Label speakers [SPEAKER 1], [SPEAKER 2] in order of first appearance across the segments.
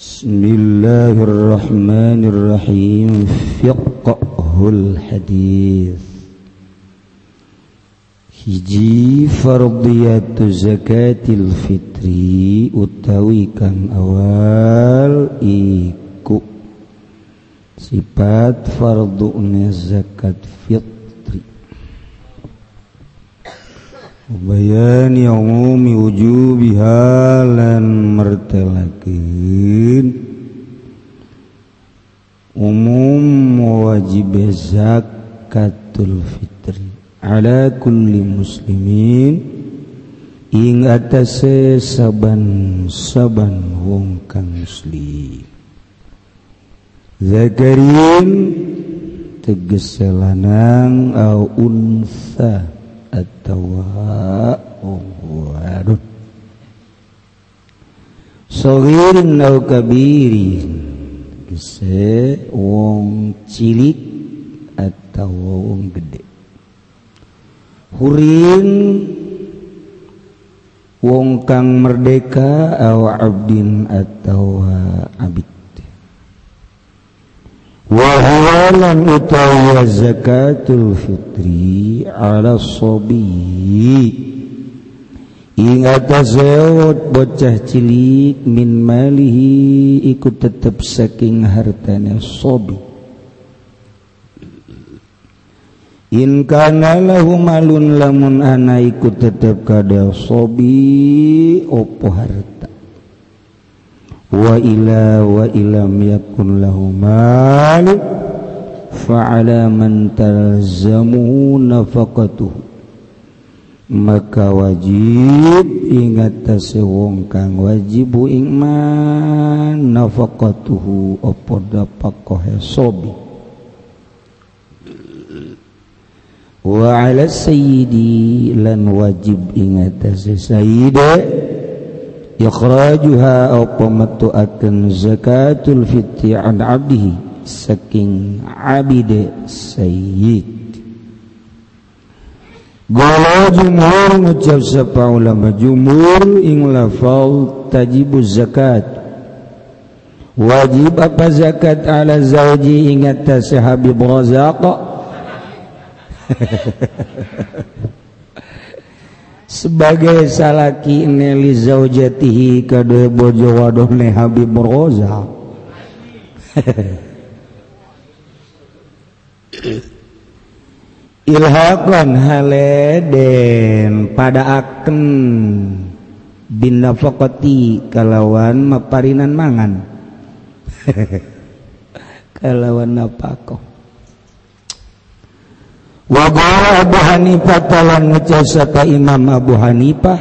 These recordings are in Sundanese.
[SPEAKER 1] بسم الله الرحمن الرحيم. فقه الحديث. هجي فرضية زكاة الفطر أتوي كان أوال إيكو. سبات فرض زكاة فطر. Bayan yangumi uju bihalan mertelakin umum wajib zakatul fitri ala kulli muslimin. Ing atase saban-saban wong kang muslim. Zakarin tegeselanang au untha. atawa unguarun sogirin au kabirin gese wong cilik atau wong gede. Hurin wong kang merdeka au abdin atau abid. walan utawa zakatul fitri ala sobi Ingat zeot bocah cilik min malihi ikut tetap saking hartanya sobi. In kana lahu malun lamun ana ikut tetap kada sobi opo harta? وإلى وإلم يكن له مال فعلى من تلزمه نفقته maka wajib ingat tasewong kang wajibu ingman nafaqatuhu apa dapakoh sobi. Wa ala sayyidi lan wajib ingat tase ikhrajuha au akan zakatul fitri an abdihi saking abide sayyid. Gala jumhur ngucap sapa ulama jumhur ing lafal tajibu zakat. Wajib apa zakat ala zauji ingat Habib Razaq sebagai salaki neli zaujatihi kadue bojo wadoh ne Habib Roza. Ilhaqan haleden pada akan bin nafaqati kalawan maparinan mangan. Kalawan napakoh. Waqa Abu Hanifah talan ngucap Imam Abu Hanifah.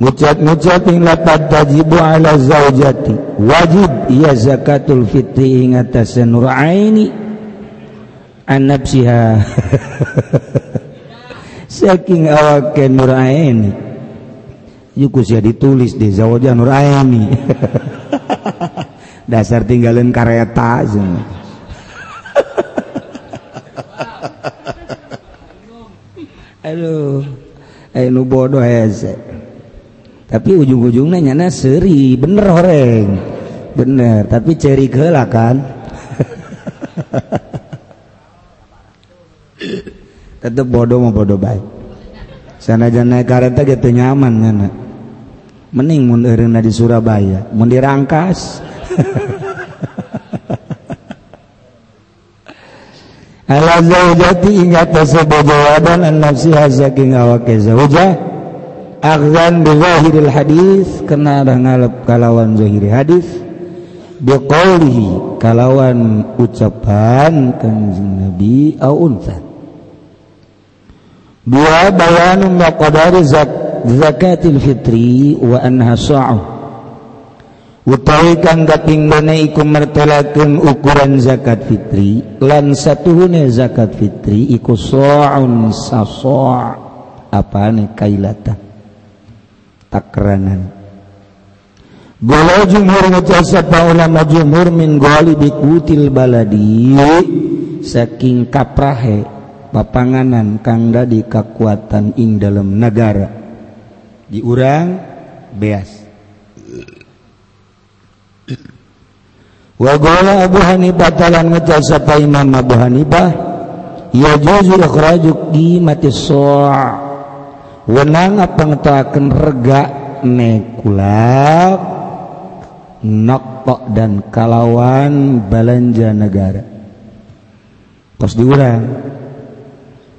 [SPEAKER 1] Ngucap-ngucap ing lapad tajibu ala zaujati. Wajib ia zakatul fitri ing atasan ra'aini an nafsiha saking awak nuraini yukus ya ditulis di zaujan nuraini dasar tinggalin kareta semua. Aduh eh, nu bodoh heze. tapi ujung-ujungnya nyana seri bener horeng. Bener tapi ceri gelak kan. Tetap bodoh mau bodoh baik. Sana jana kareta gitu nyaman nyana. Mending mundur di Surabaya mau dirangkas. ala zaujati ing atas sebajawadan an nafsiha saking awake zauja akhzan bi zahiril hadis kena ngalap kalawan zahiri hadis. Bi qawlihi kalawan ucapan kanjeng nabi au unsa dua bayanu maqdari zak zakatil fitri wa anha sa'u utawi kang kaping mana iku martelakeun ukuran zakat fitri lan satuhune zakat fitri iku sa'un sasa' apane kailata takranan Gola jumhur ngucap ulama jumhur min gali bikutil baladi saking kaprahe papanganan kang dadi kekuatan ing dalam negara. Diurang beas. wagola Abu Hanifah talan ngucap sapa Imam Abu Hanifah? Ya juzu ikhraju qimati sa' wenang pangetakeun rega nekulap nakpa dan kalawan balanja negara. Kos diurang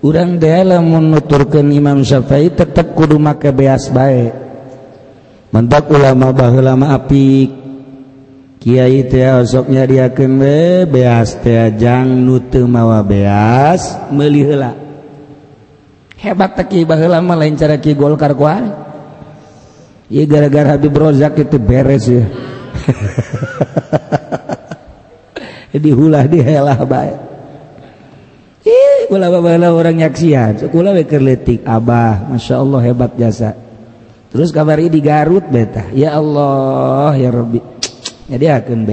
[SPEAKER 1] urang. Teh menuturkan Imam Syafi'i tetap kudu make beas baik. mentak ulama baheula mah apik. Kyai sok nyariakan beas tejang nutu mawa beas. Melihela hebat teki lama lain cara ki golkar kuari iya gara-gara Habib Rozak itu beres ya dihulah dihelah baik ih kula babala orang nyaksian. Kula we letik abah masya Allah hebat jasa. Terus kabar ini di Garut beta ya Allah ya Rabbi jadi akan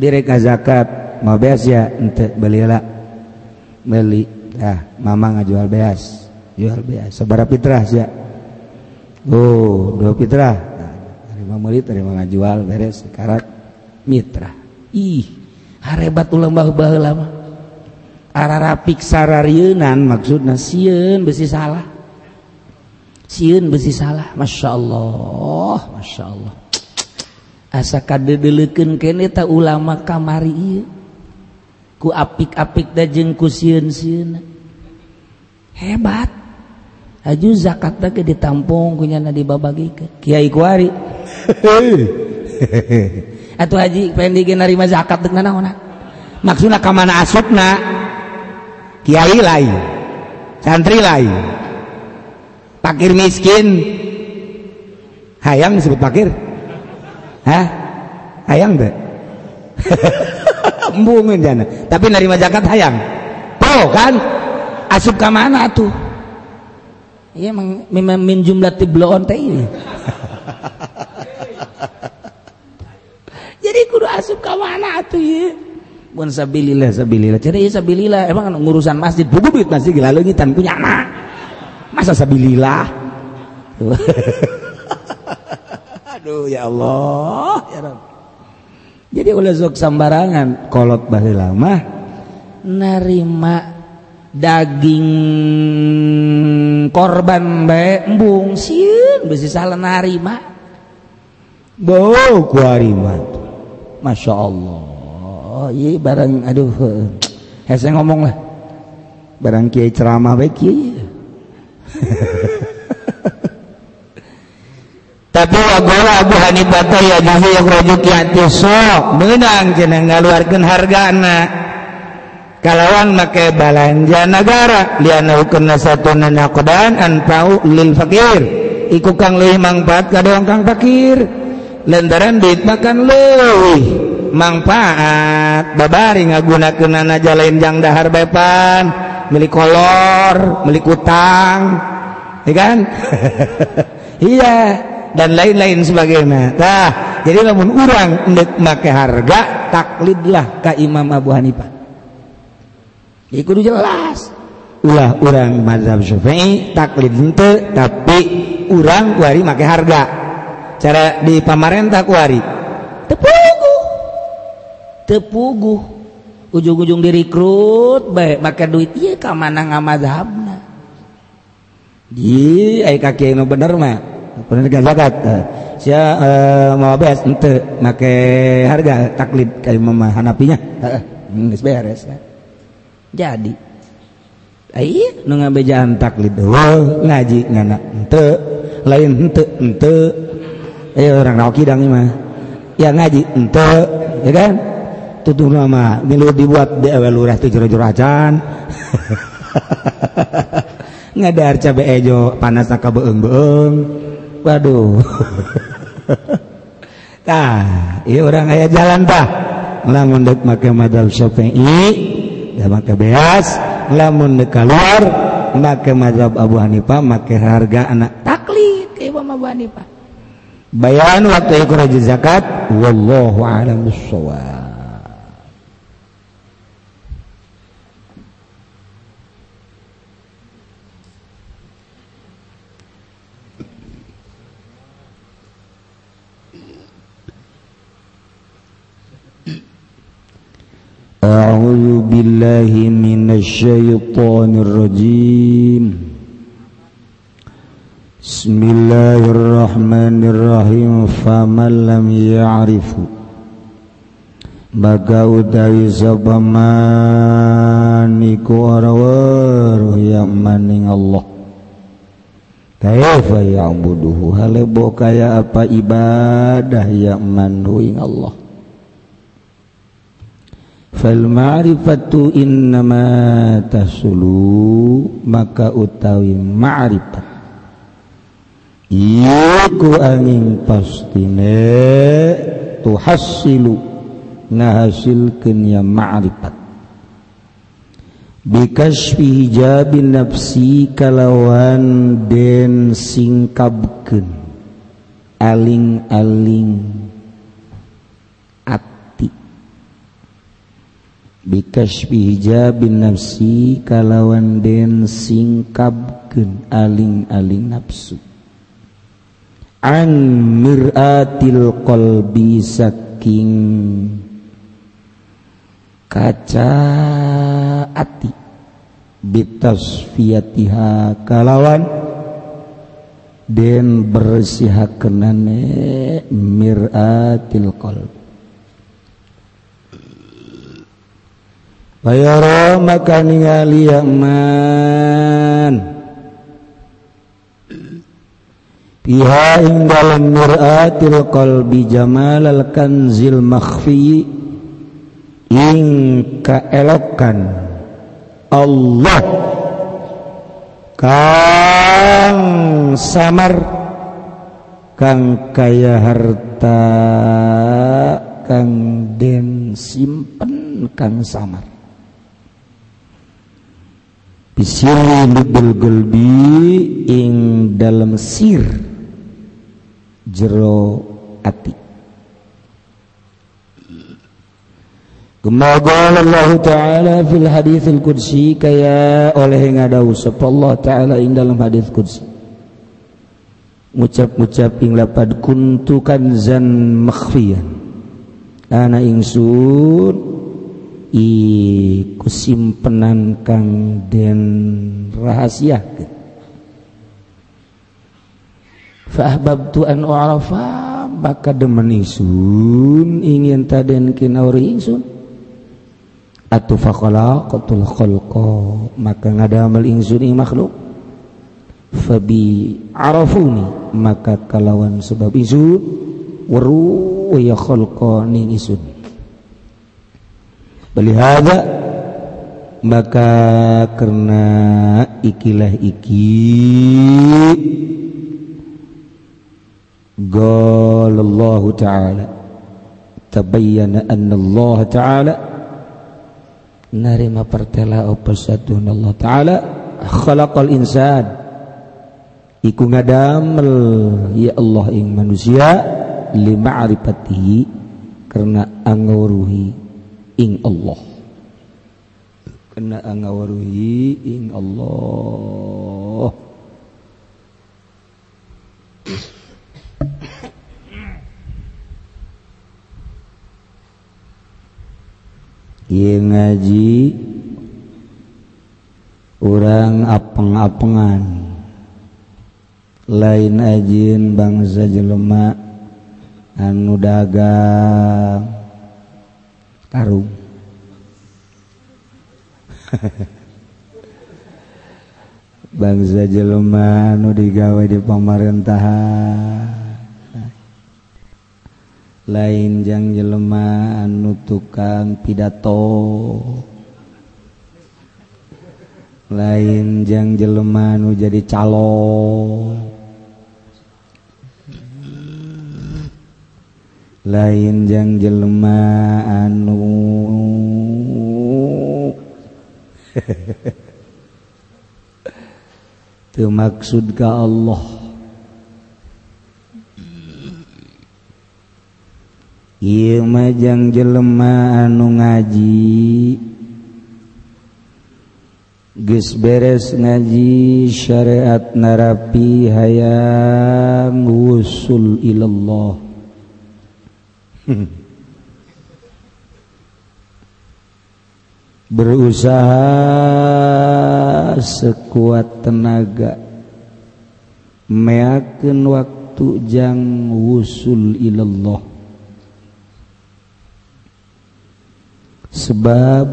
[SPEAKER 1] bereka zakat mau ya belilah. Beli. Mama ngajual beas. Jual beasbara Fitrah ya Oh dua Fitrah. Murid terima ngajual beres karat mitra ih harebat ulang bahu bahu lama ararapik sararieunan maksudna sieun besi salah. Sieun besi salah. Masya Allah masya Allah asa kadedelekeun kene ta ulama kamari ieu. Ku apik-apik da jeung ku sieun sieun hebat. Aju zakat teh ditampung ku nyana dibabagikeun. Kiai kuari atuh haji pengen digi narima zakat deuk naonna maksudna ka mana asupna? Kiai lain santri lain pakir miskin. Hayang disebut pakir. Hah? Hayang deh embungin jana tapi nerima zakat hayang? Oh kan? Asup ke mana tuh? Iya memang min jumlah tibloon teh ini. Asup ke mana tuh ya Bukan sabilillah sabilillah. Jadi ya sabilillah. Emang ngurusan masjid buku duit masjid gila leungitan punya anak. Masa sabilillah Aduh ya Allah ya Rabb. jadi oleh sok sambarangan kolot baheula mah narima daging korban bae embung sieun besi salah narima bau kuarima Masya Allah. Iya barang aduh saya ngomong lah. Barang kiai ceramah baik kiai. tapi wagola Abu Hanifah ya juzu yang rujuk yati sok. Menang jeneng ngaluarkeun hargana kalawan make balanja negara. Liana hukumna satuna naqdan an pau lil fakir. Iku kang leuwih mangfaat ka doang kang fakir. Lantaran duit makan leuwih mangfaat babari ngagunakeun aja lain jang dahar bepan. Milik kolor milik utang. Ya kan? Iya. dan lain-lain sebagainya. Nah jadi namun orang make harga taklidlah ke Imam Abu Hanifah. Jadi jelas. Ulah orang mazhab syafi'i taklid ente tapi orang wari make harga. Cara di pamarentah kuari tepugu tepugu ujung-ujung direkrut baik make duit. Iya ka mana ngamazhabna di ai kaki nu bener mah. Bener kan zakat. Sia uh, mau beres ente make harga taklid kayak mama hanapinya. Heeh geus beres kan jadi ai nu ngabejaan taklid oh ngaji ngana ente lain ente ente. Eh orang rawa kidang ini mah. Ya ngaji ente ya kan? Tutup nama milu dibuat di awal lurah tuh jero-jero acan. Ngadar cabe ejo panas nak beeng-beeng waduh. Tah orang ayah jalan jalantah lamun dek make madal Syafi'i da make beas. Lamun dek keluar make mazhab Abu Hanifah make harga anak taklid ke Imam Abu Hanifah. Bayan waktu ikhraj zakat wallahu a'lam bissawab. بالله من الشيطان الرجيم. بسم الله الرحمن الرحيم. فمن لم يعرف بقى اداوي سبا مانيكو اروار يا الله. كيف يعبدوه هل بوكايا أبا عباده يا الله؟ fal ma'rifatu innama tasulu maka utawi ma'rifat iku angin pastine tuhasilu ngahasilkeun ya ma'rifat bikasfi hijabin nafsi kalawan den singkabkeun aling-aling. bikasbi hijabin nafsi kalawan den singkapkeun aling-aling nafsu. An miratil qalbi saking kaca ati. Bitasfiyatiha kalawan den bersihakenane miratil qalbi. Bayara maka ningali man. Piha ing dalam mir'atil qalbi jamal al kanzil makhfi ing kaelokan Allah. Kang samar kang kaya harta kang den simpen kang samar bisirgulbi ing dalam sir. Jero ati. Allah ta'ala fil haditsul qudsi kaya oleh ngadau Allah ta'ala ing dalam hadis qudsi. Ngucap-ngucap ing lapad kuntu kanzan makhfiyan. Ana ingsun simpenan kang den rahasia fahbab tuan arafa maka demen ingsun ingin taden kinauri ingsun. Atau faqala qatul khalqa maka ngadamal ingsun ing makhluk. Fabi arafuni maka kalawan sebab ingsun. Weru ya khalqa ning ingsun Belihada maka karena ikilah iki قال الله تعالى تبين أن الله تعالى narima pertela apa satun Allah Ta'ala khalaqal insan iku ngadamel ya Allah ing manusia lima arifatihi karena anguruhi ing Allah. Kena ngawaruhi ing Allah. Iya ngaji orang apeng-apengan. Lain ajin bangsa jelema anu dagang. tarung. Bangsa Jelma nu digawe di pemerintahan. Lain jang Jelma anu tukang pidato. Lain jang Jelma nu jadi calon lain lainjang jelma anu maksud ka Allah. Majang jelema anu ngaji. Ges beres ngaji syariat narapi hayang wusul ilallah. berusaha sekuat tenaga. Meaken waktu jang wusul ilallah. Sebab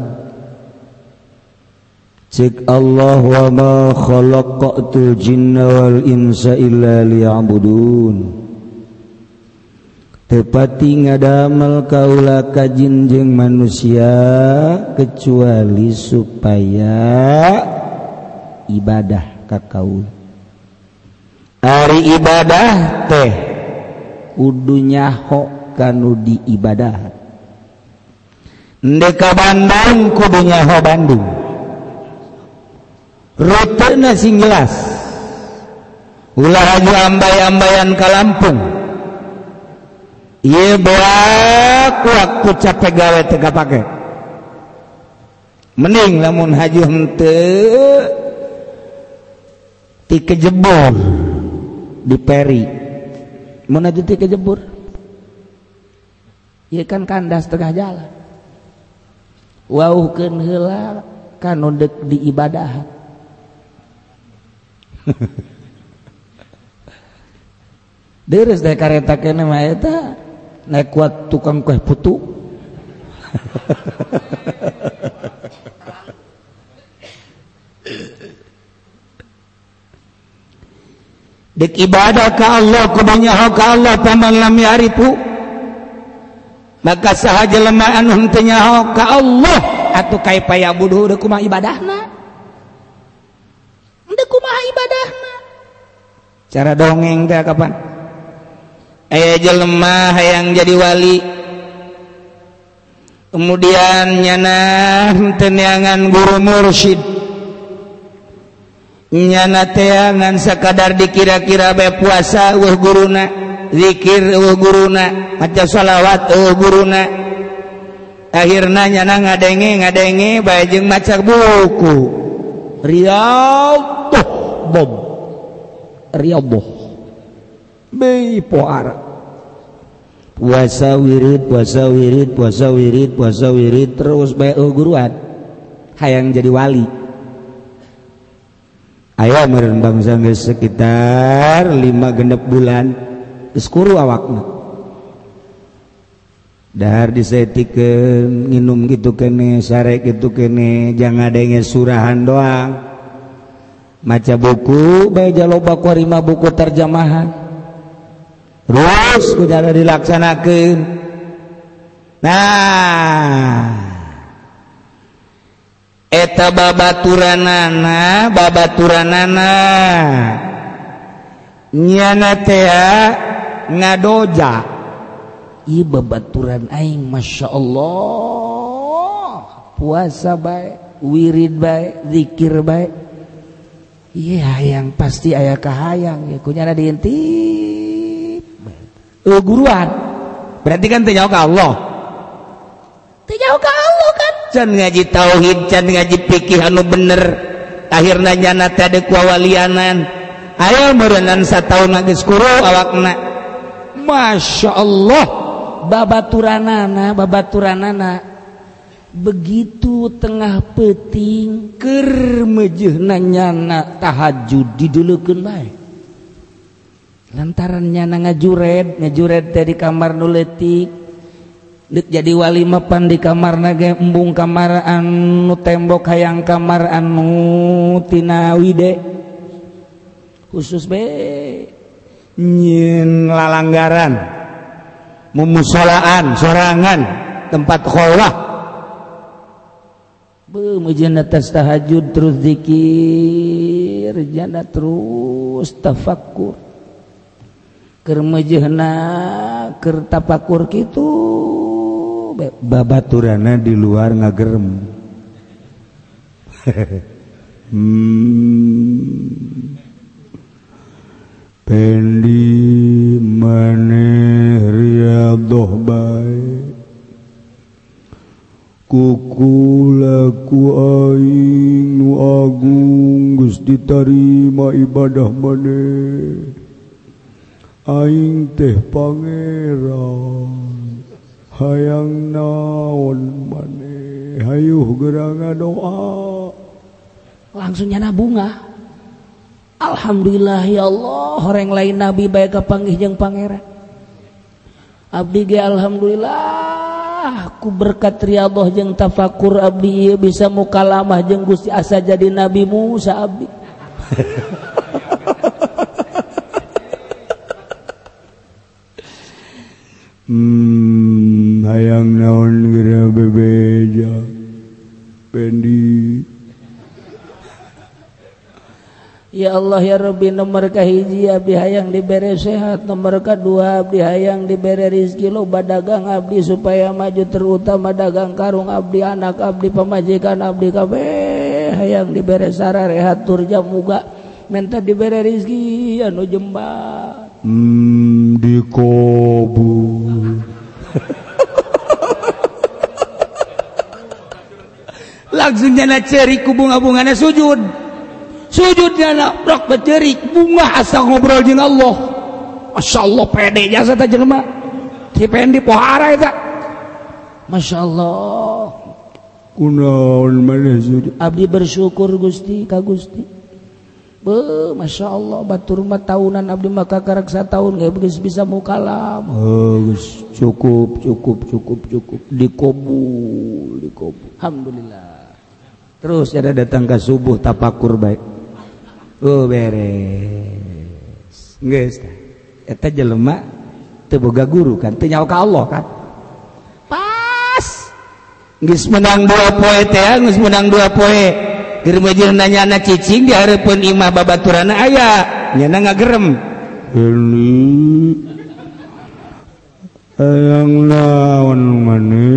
[SPEAKER 1] cek Allah wa ma khalaqatul jinna wal insa illa liya'budun. tepati ngadamel kaula kajinjeng manusia kecuali supaya ibadah kakau hari ibadah teh udunya ho kanu di ibadah Ndeka Bandung kudunya ho Bandung. Rute sing jelas. Ulah hanya ambay-ambayan ke Lampung. waktu capek gawe tega pakai mening namun haji hente ti kejebol di peri. Mana jadi ti kejebur? Ya kan kandas tengah jalan. Wow ken hela kanu dek di ibadah. Deres deh kareta kene mah eta. naik kuat tukang kue putu. Dek ibadah ke Allah kebanyakan ke Allah paman lam yarifu maka sahaja lemah anu henteu ke Allah. Atau kai paya payabudu deuk kumaha ibadahna deuk kumaha ibadahna cara dongeng teh kapan? aya jelemah yang jadi wali. Kemudian nyana teniangan guru mursyid. Nyana teangan sekadar dikira-kira be puasa uh guruna. Zikir uh guruna. Maca salawat uh guruna. Akhirnya nyana ngadenge ngadenge bae maca buku. Riyadhah bob riyadhah. Be poara puasa wirid puasa wirid puasa wirid puasa wirid terus baik guruan. Hayang jadi wali. Ayo meren bangsa sekitar lima genep bulan iskuru awakna. Dahar disetikan minum gitu kene sare gitu kene jangan adanya surahan doang. Maca buku baik jaloba lima buku terjemahan terus hujan dilaksanakan. Nah. Eta babaturanana babaturanana. Nyana tea ngadoja. I babaturan aing masya Allah. Puasa baik wirid baik zikir baik iya yang pasti ayah kahayang. Ya kunyana diintir uh, guruan. Berarti kan tanya ke Allah. Tanya ke Allah kan? Can ngaji tauhid can ngaji pikir anu bener. Akhirnya nyana ada kuawalianan ayo merenan satahun lagi skuru awakna. Masya Allah. Babaturanana babaturanana. Begitu tengah peting ker mejehna nyana tahajud didulukeun bae lantarannya na ngajured ngejured dari kamar nuletik dek jadi wali mapan di kamar naga embung kamar anu tembok hayang kamar anu tina wide. Khusus be nyin lalanggaran mumusolaan sorangan tempat kholah Mujian tas tahajud terus zikir, jana terus tafakur. kermajenakertapakur gitu babaturana di luar ngagerem. Hmm. pendi maneh riadoh bae. Kukulaku aing nu agung geus ditarima ibadah maneh. aing teh Pangeran hayang naon maneh. Hayuh gerangan doa.
[SPEAKER 2] Langsungnya na bunga. Alhamdulillah ya Allah. Orang lain nabi baik kapanggih yang pangeran. Abdi ge alhamdulillah. Aku berkat riyadhah jeung tafakur abdi ieu bisa mukalamah jeng Gusti asa jadi nabi Musa abdi.
[SPEAKER 1] hmm, hayang naon gera bebeja pendi
[SPEAKER 2] Ya Allah ya Rabbi nomor kahiji abdi hayang diberi sehat nomor kedua abdi hayang diberi rizki lo badagang abdi supaya maju terutama dagang karung abdi anak abdi pemajikan abdi kabeh hayang diberi sara rehat turja muga minta diberi rizki anu jembat.
[SPEAKER 1] Hmm, dikobul
[SPEAKER 2] langsung jana cerik ku bunga-bungana sujud. Sujud nyana brok becerik bunga asal ngobrol dengan Allah. Masya Allah pede jasa tak jelma dipendi pohara itu Masya Allah.
[SPEAKER 1] Kunaon mana sujud?
[SPEAKER 2] Abdi bersyukur gusti ka gusti. Be, Masya Allah batur rumah tahunan Abdi maka karaksa tahun nggak bisa mukalam
[SPEAKER 1] oh, cukup cukup cukup cukup. Dikobul dikobul.
[SPEAKER 2] Alhamdulillah.
[SPEAKER 1] Terus ada datang ke subuh tapakur baik. Oh beres. Nggak eta jelema teboga guru kan tenyawa ke Allah kan.
[SPEAKER 2] Pas!
[SPEAKER 1] Gis menang dua poe teh gis menang dua poe. Germajir nanya anak cicing diharapkan imah babaturan ayah. Nyana ngagerem. Ini ayang lawan mana?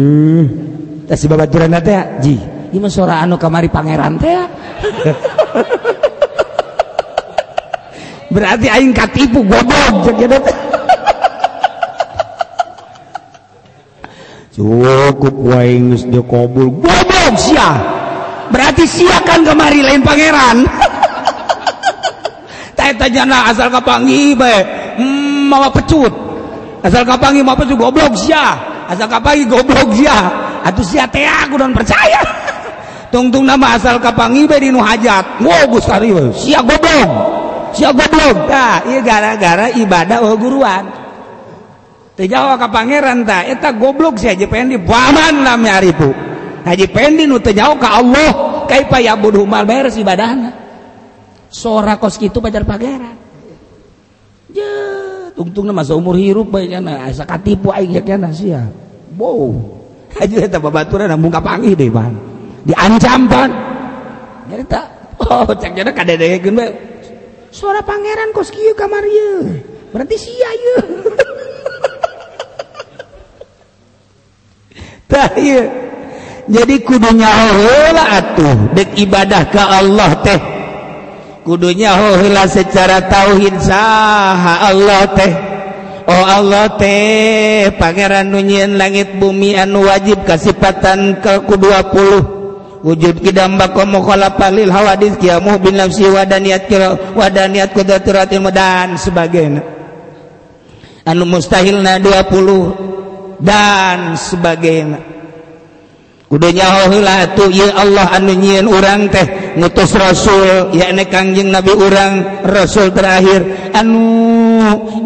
[SPEAKER 2] Tak si babaturan teh ji. Ima suara anu kamari pangeran teh. Berarti aing katipu goblok jeung teh.
[SPEAKER 1] Cukup wae geus dikobul
[SPEAKER 2] goblok siah. berarti siakan kemari lain pangeran. Tajana asal kapangi bae hmm, mawa pecut? Asal kapangi mawa pecut? Goblok sia. Asal kapangi goblok sia. Atuh sia teh aku dan percaya. Tungtung nama asal kapangi bae dinu hajat. Wow Gus Ari sia goblok. Sia goblok. Tah ieu gara-gara ibadah oh guruan. Teh jawa ka pangeran tah. Eta goblok sih je pengen dibaman lam nyari tuh haji pendin utenya ka Allah. Kai payabud humal beres ibadahna sora kos kitu pajar pageran. Je tungtungna masa umur hirup bae kana eh, asa katipu aing ya kana sia. Bow haji eta babaturan mung kapangi deui ban diancam pan. Jadi tak oh cek jadi kadedekeun bae. Suara pangeran kos kieu kamar ieu berarti sia ieu
[SPEAKER 1] tah ieu jadi kudunya hola atuh dek ibadah ke Allah teh. Kudunya hola secara tauhid saha Allah teh. Oh Allah teh Pangeran nunyian langit bumi anu wajib kasipatan ke ku 20 wujud kidamba komokholapalil hawadis kiamu bin nafsi wadaniat kira wadaniat kudraturat ilmu dan sebagainya. Anu mustahilna 20 dan sebagainya. udahnyahlah tuh Allah anu nyiin urang teh ngutus Rasul. Yakni Kangjeng Nabi urang Rasul terakhir. Anu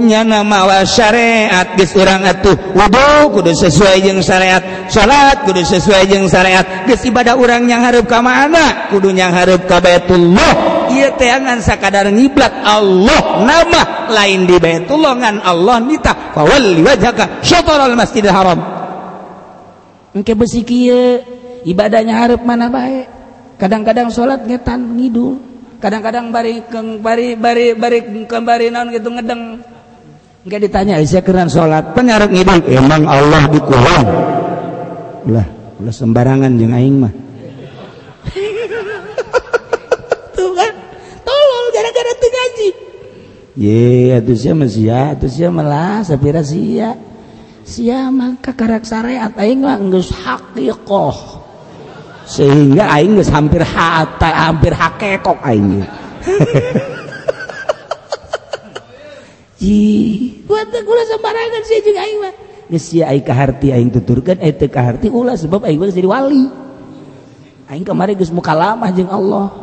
[SPEAKER 1] nyana mawa syariat geus urang atuh wudu kudu sesuai jeung syariat. Salat kudu sesuai jeung syariat. Geus ibadah urang yang hareup ka mana? Kudu yang hareup ka Baitullah. Ieu teh ngan sakadar ngiblat Allah nama lain di Baitullah ngan Allah nita. Fawalli wajhaka syatarul masjidil haram.
[SPEAKER 2] Engke besi kieu ibadahnya hareup mana bae? Kadang-kadang salat ngetan ngidul. Kadang-kadang bari keng bari bari bari kembari naon gitu ngedeng. Nggak ditanya saya keren sholat? Penyarap ngidul
[SPEAKER 1] emang Allah dikulang lah ulah sembarangan jeung aing mah.
[SPEAKER 2] Tuh kan tolol gara-gara tuh ngaji.
[SPEAKER 1] Ye atuh sia mah sia atuh sia
[SPEAKER 2] malah sapira sia siapa kakarak syariat aing mah geus haqiqah
[SPEAKER 1] sehingga aing geus hampir hata hampir hakekok aing
[SPEAKER 2] Ih, buat kula sembarangan sih juga aing mah.
[SPEAKER 1] Geus sia aing kaharti aing tuturkeun eta kaharti ulah sebab aing geus jadi wali. Aing kemarin geus mukalamah jeung Allah.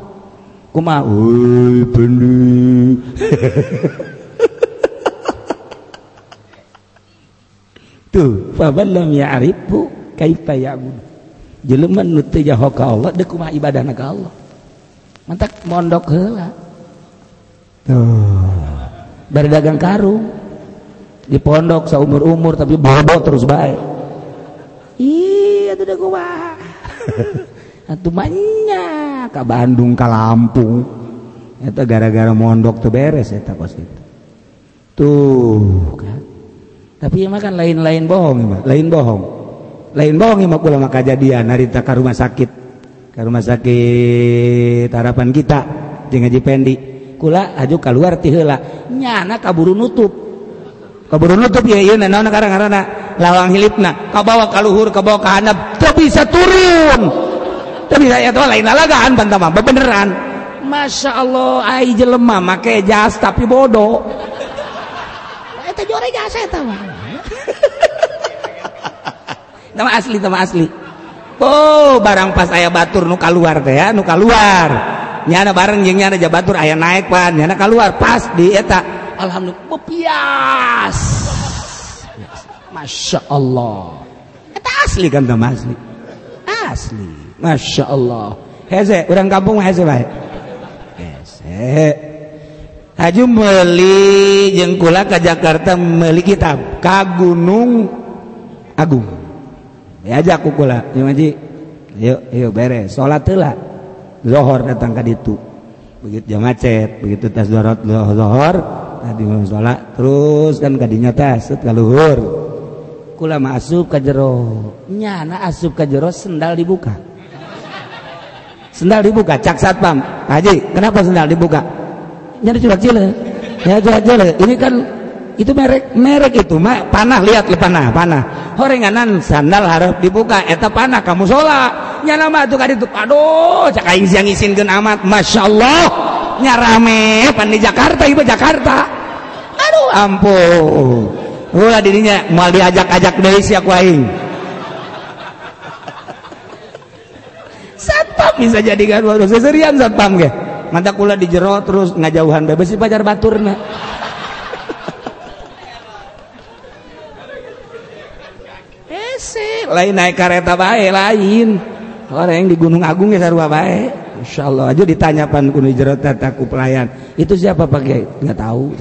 [SPEAKER 1] Kumaha? Oi, bener. tuh ya'rifu kaifa ya'bud jelema nu teu jaho ka Allah deuk kumaha ibadahna ka Allah. Mantak mondok heula. Tuh. Bari dagang karung. Di pondok seumur-umur tapi bodoh terus baik iya tuh dah kumaha. Atuh manya ka Bandung ka Lampung. Eta gara-gara mondok tuh beres eta kos itu. Tuh. Kan tapi emang kan lain-lain bohong emang lain bohong. Lain bohong emang kula maka kejadian narita ke rumah sakit. Ke rumah sakit harapan kita jeung Haji Pendi kula aju keluar ti heula. Nyana kaburu nutup. Kaburu nutup ya ieu naon karang-karana lawang hilipna. Kabawa ka luhur kabawa ka handap teu bisa turun. Tapi saya tuh lain lalagaan bantama beneran Masya Allah, ai jelema make jas tapi bodoh. jore jasa eta mah. Nama asli nama asli. Oh, barang pas aya batur nu keluar teh ya, nu keluar Nyana bareng jeung nyana ja batur aya naik pan, nyana keluar pas di eta. Alhamdulillah bepias. Masya Allah. Eta asli kan nama asli. Asli. Masya Allah. Heze, orang kampung heze baik. Heze. Haju meli jengkula ke Jakarta meli kitab. Ka Gunung Agung. Diajak ku kula. Yuk ngaji yuk yuk beres. Sholat lah. Zohor datang ke ditu. Begitu jam macet begitu tas dorot zohor tadi mau sholat. Terus kan kadinya tas ke luhur. Kula masuk ke jero. Nyana asup ke jero sendal dibuka. Sendal dibuka cak satpam. Haji kenapa sendal dibuka nyari curhat cile ya curhat cile ini kan itu merek merek itu. Ma, panah lihat le panah panah. Horenganan sandal harap dibuka eta panah kamu sholat. Nyana mah tuh kadi tuh. Aduh cak aing siang isinkeun amat. Masya Allah nyarame pan di Jakarta ibu Jakarta. Aduh ampun. Ulah dirinya mau diajak-ajak dari siak aing. Satpam bisa jadi kan waduh seserian satpam ge mantap kula di jero terus ngajauhan bebas si pacar baturna Ese, lain naik kereta bae lain. Orang yang di Gunung Agung ya sarua bae. Insya Allah aja ditanya pan kuno jero tataku pelayan. Itu siapa pakai? Nggak tahu.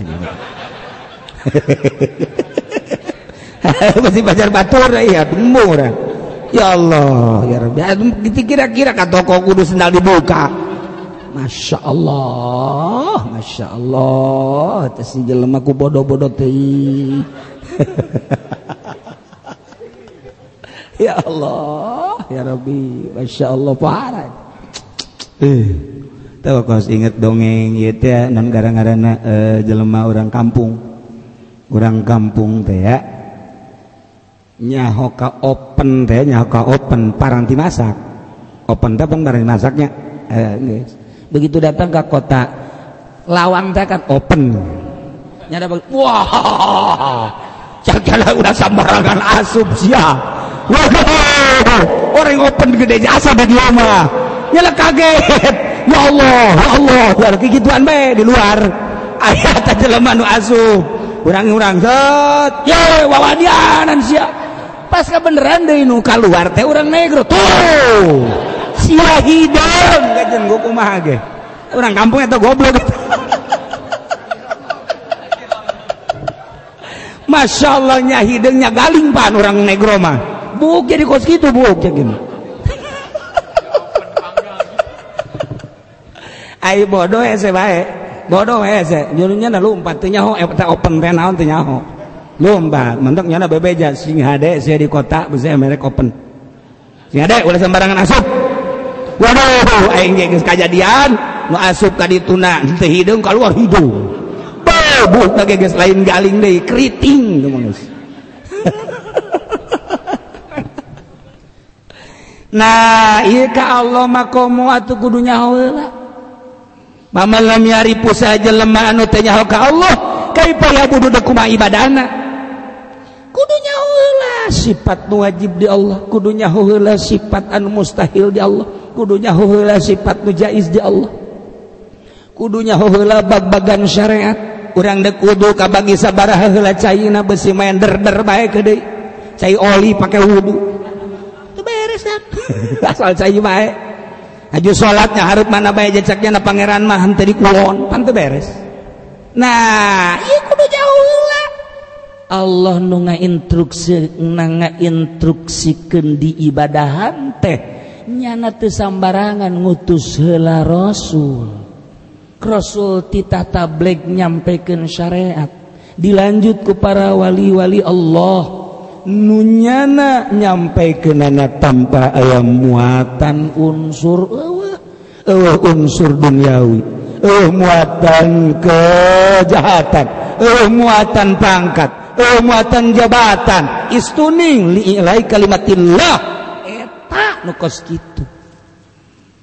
[SPEAKER 1] Masih pacar batur ya, tembung orang. ya Allah ya Rabbi kira-kira ka toko kudu sendal dibuka Masya Allah. Masya Allah. Si jelemaku bodoh-bodoh teh ya Allah. Ya Rabbi. Masya Allah. Parah. Eh tahu kau inget dongeng ya teh non gara-garana uh, eh, jelema orang kampung. Orang kampung teh ya. Nyahoka open teh nyahoka open paranti masak. Open teh pun barang masaknya eh, guys begitu datang ke kota lawang teh kan open. Nyada wah jalan udah sembarangan asup sia wah orang open gede jasa bagi mah. Nyala kaget. Ya Allah ya Allah. Ya gituan be di luar. Ayat aja lemah nu asup. Urang-urang set ya wawadianan sia. Pas beneran deh nu keluar teh orang negro tuh sia hidung gajen gue kumaha ge orang kampung itu goblok. Masya Allah nya hidungnya galing pan orang negro mah. Buk jadi kos gitu buk jadi Ayo bodoh ya saya baik. Bodoh ya saya. Nyuruhnya na lumpat teu nyaho. Eh open teh naon teu nyaho. Lomba mentok nyana bebeja. Sing hade saya di kota bisa merek open. Sing hade sembarangan asup waduh aing geus kajadian nu asup ka dituna teu hidung keluar hidung. Beubuh teh geus lain galing deui keriting geus nah iya ka Allah makomo atuh kudunya heula mama lam yarifu saja lemah anu teh nyaho ka Allah kaipa ya yabudu kuma ibadana kudunya heula sifat nu wajib di Allah kudunya heula sifat anu mustahil di Allah. kudunya huhula sifat mujaiz di Allah. Kudunya huhula bag-bagan syariat. Urang dek wudu kabagi sabaraha heula caina besi main der-der bae gede cai oli pakai wudu. Teu beres asal cai bae. Aju salatnya hareup mana bae jecaknya na pangeran mah henteu dikulon pan teu beres. Nah ieu kudu jauh huhula Allah nu ngainstruksi ngainstruksikeun di ibadahan teh nyana sambarangan ngutus hela rasul. Rasul titah black nyampaikan syariat. Dilanjut ke para wali-wali Allah. Nunyana nyampai kenana tanpa ayam muatan unsur ewa, ewa unsur duniawi. Ewa muatan kejahatan ewa muatan pangkat ewa muatan jabatan. Istuning li'ilai kalimatillah. tak nukos gitu.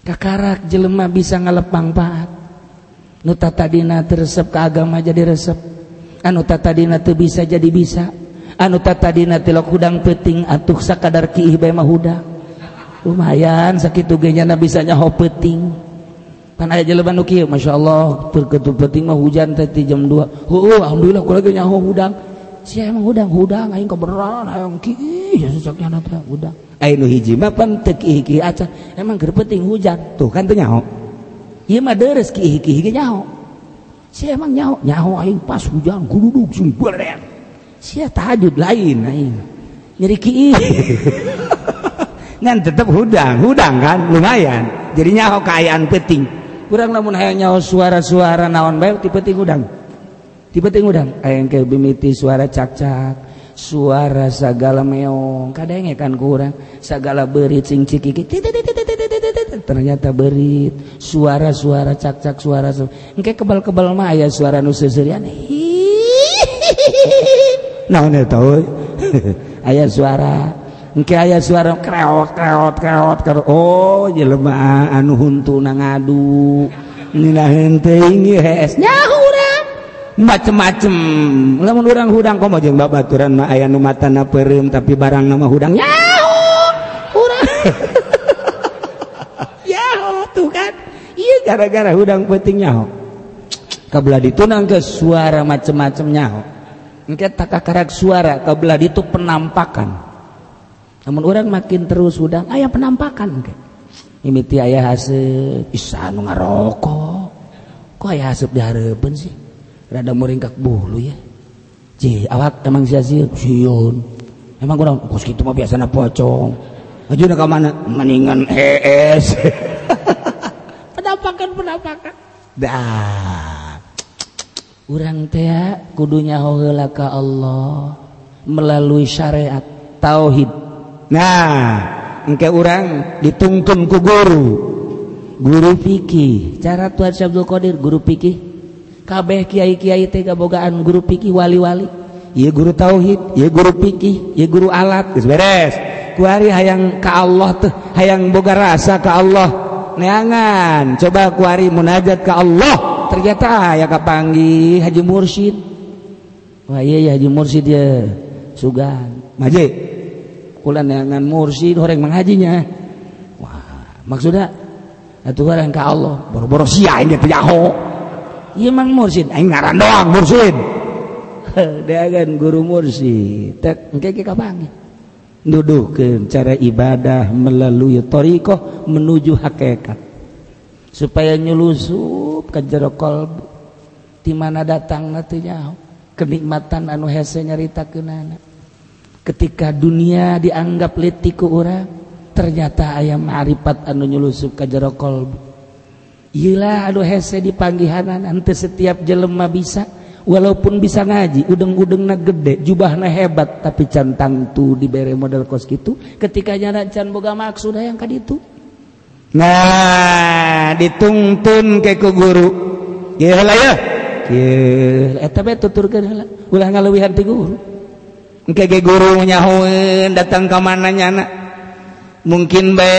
[SPEAKER 1] Kakarak jelema bisa ngalepang paat nuta tadina teresep ke agama jadi resep. Anu tadina teu bisa jadi bisa. Anu tadina tilok hudang peting atuh sakadar ki bae mah hudang. Lumayan sakitu ge nya bisanya ho peting pan aya jelema nu kieu masyaallah keur peting mah hujan teh jam 2 heuh alhamdulillah kula ge nyaho hudang. si emang udang udang aing keberan hayang ki ya sejaknya teh udang aing nu hiji mah pentek kieu kieu acan emang keur penting hujan. Tuh kan teu nyaho. Ieu mah deres kieu kieu ge nyaho. Si emang nyaho nyaho aing pas hujan gududuk sing beren si tahajud lain aing. Nyeri kieu ngan tetep hudang hudang kan lumayan. Jadi nyaho kaayaan penting kurang namun hayang nyaho suara-suara naon bae ti penting hudang? tiba-tiba udang engkel bimiti suara cak-cak suara segala meong. Kadang kan kurang segala berit sing cikiki ternyata berit suara-suara cak-cak suara engke kebal-kebal mah aya suara nu seserian naon eta euy aya suara engke aya suara kreot kreot kreot kreot oh jelema anu huntu na ngadu nina henteu nyahure macem-macem. Lamun orang hudang kok mau jeng babaturan mah aya nu matana perem tapi barang nama hudang yaho urang. Yaho tuh kan? Iya gara-gara hudang penting nyaho kabelah ditunang ke suara macem-macem nyaho engke takakarak suara kabelah itu penampakan. Namun orang makin terus hudang ayah penampakan engke. Imiti ayah hasep isa nu ngarokok. Kok ayah hasep dihareupeun sih rada meringkak bulu ya. Ci, awak emang sia-sia siun emang kurang oh, kos gitu mah biasanya pocong. Maju ke mana? Mendingan es. Penampakan penampakan. Dah. Urang teh kudunya heula ka Allah melalui syariat tauhid. Nah engke urang dituntun ku guru. Guru fikih. Cara tuan Syabdul Qadir guru fikih? kabeh Kyai-kiai tegabogaan guru piih wali-wali. Ia guru tauhid ia guru piih ia guru alat. Is beres. Kuari hayang ke Allah tuh hayang boga rasa ke Allah. Neangan coba kuari munajat ke Allah. Ternyata ya kapanggi Haji Mursyid. Wah iya ya Haji Mursyid ya sugan. Maje. Kulan neangan Mursyid orang menghajinya. Wah maksudnya? Atuh orang ke Allah. Boro-boro sia ini tuh Imang mursid aing ngaran doang mursid. Dagan guru mursid tek engke ge kapangi. Nuduhkeun cara ibadah melalui thariqah menuju hakikat. Supaya nyelusup ke jero qalbu. Di mana datangna teu nyaho. Kenikmatan anu hese nyaritakeunana. Ketika dunia dianggap letiku orang ternyata ayam ma'rifat anu nyelusup ke jero qalbu. Ilah aduh hese dipanggihanan nanti setiap jelemah bisa. Walaupun bisa ngaji udeng-udeng na gede jubah na hebat tapi cantang tuh diberi model kos gitu. Ketika nyana can boga maksud yang kadi itu nah dituntun ke ku guru. Gila ya? Eta be tuturkeun heula. Ulah ngalewihan ti guru. Engke ge guru nyahueun datang ka mana nyana? Mungkin be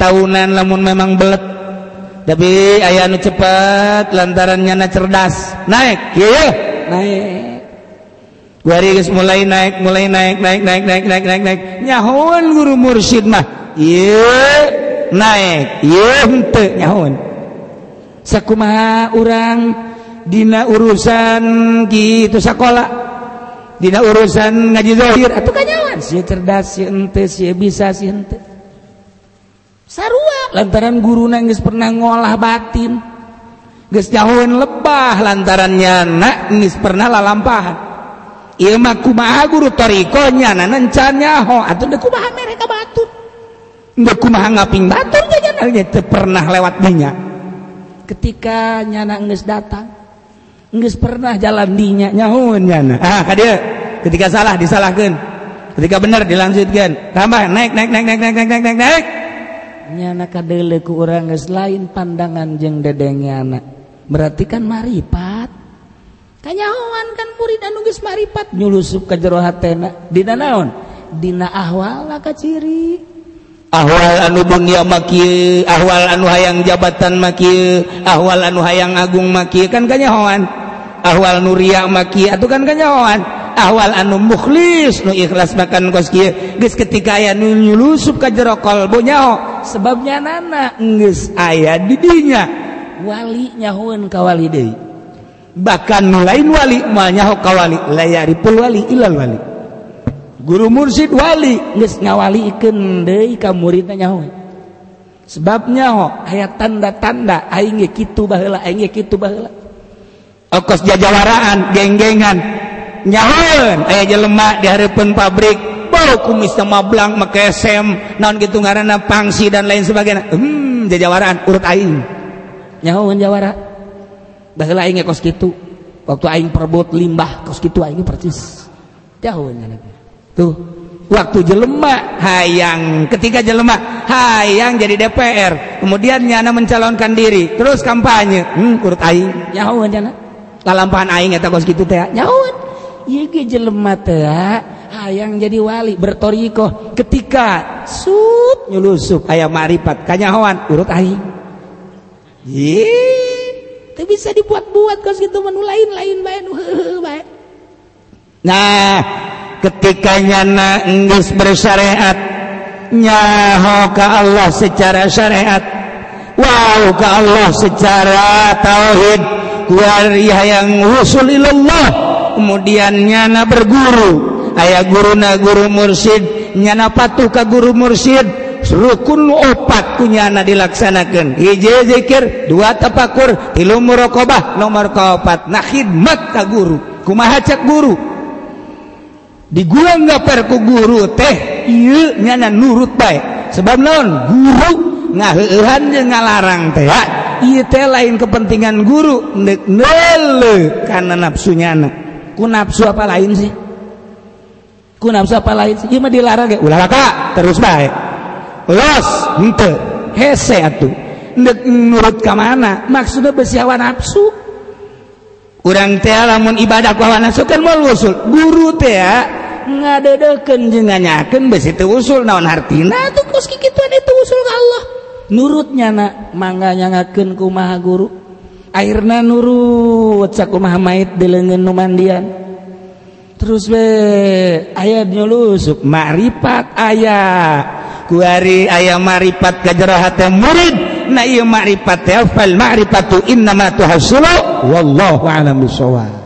[SPEAKER 1] tahunan lamun memang belet. tapi aya anu cepat lantarannya na cerdas. Naik yeah. naik. Waris mulai naik mulai naik naik naik naik naik naik naik. Nyahon guru mursyid mah. Yeah. naik. Yeah, henteu nyahon sakumaha urang dina urusan gitu sekolah dina urusan ngaji zahir atuh kanyawan. Si cerdas si ente si bisa si ente sarua. Lantaran guru nangis pernah ngolah batin geus nyahoeun lebah lantaran nyana geus pernah lalampahan. Ieu mah kumaha guru toriko nyana can nyaho. Atuh deuk kumaha mereka batur? Deuk kumaha ngaping batur nyana? Teu pernah lewat dinya. Ketika nyana geus datang geus pernah jalan dinya nyahoeun nyana. Ah kadieu ketika salah disalahkeun. Ketika benar dilanjutkan tambah naik naik naik naik naik naik naik naik naik. nyana kadele ku urang geus lain pandangan jeung dedengnya anak. Berarti kan maripat. Kanyahoan kan murid anu geus maripat. Nyulusup ka jero hatena. Dina naon? Dina ahwal ka ciri. Ahwal anu dunia maki ahwal anu hayang jabatan maki ahwal anu hayang agung maki kan kanyahoan. Ahwal nuria maki atuh kan kanyahoan. awal anu mukhlis nu ikhlas makan kos kieu. Geus ketika aya nu nyulusup ka jero qalbu nyaho sebabnya nana geus aya di dinya. Wali nyahoeun ka wali deui. Bahkan lain wali moal nyaho ka wali layaripul wali ilal wali. Guru mursid wali geus ngawalikeun deui ka muridna nyaho. Sebabnya ho aya tanda-tanda aing ge kitu baheula aing ge kitu baheula. Okos jajawaraan genggengan. Nyaun aya jelemak di hadapan pabrik. Bau kumis sama blang make SM non gitu ngarana pangsi dan lain sebagainya. Hmm jajawaraan urut aing. Nyaun jawara. Baheula aing kos kitu. Waktu aing perbut limbah kos kitu aing percis. Jauh tuh waktu jelema hayang. Ketika jelema hayang jadi DPR kemudian nyana mencalonkan diri. Terus kampanye. Hmm urut aing. Nyaun nyana. Lampahan aing eta kos kitu teh. Nyaut ieu ge jelema teh hayang jadi wali bertoriko ketika sup nyulusup aya marifat kanyahoan urut aing. Ye teu bisa dibuat-buat kos kitu menu lain-lain bae nu bae. Nah ketika nyana geus bersyariat nyaho ka Allah secara syariat. Wow ka Allah secara tauhid. Yang usulillah kemudian nyana berguru. Ayaah guru na guru mursyid nyana patuh ka guru mursyid rukun opat kunyana dilaksanakan hiji zikir dua tapakur tilu muraqabah nomor kaopat nah khidmat ka guru. Kumaha cak guru? Di gua gaper ku guru teh ieu nyana nurut baik sebab naon? Guru ngaheuhan jeung ngalarang teh ieu teh lain kepentingan guru. Neuk neule kana nafsunya ku nafsu apa lain sih? Ku nafsu apa lain sih? Mah dilarang ya ulah kak terus baik los ente hese atuh. Nurut ke mana? Maksudnya besi hawa nafsu urang teh lamun ibadah ku hawa nafsu kan mau usul guru teh ngadedeukeun jeung nganyakeun besi teu usul naon hartina tuh kos kikituan itu usul ka Allah. Nurutnya na mangga nyangakeun ku maha guru. airna nurut saku sakumahait di lengan numandian terus be ayat nyulusuk marifat ayat kuari ayat marifat kajerahat yang murid na iya marifat ya fal marifatu innama tuhasulu wallahu alam bisawab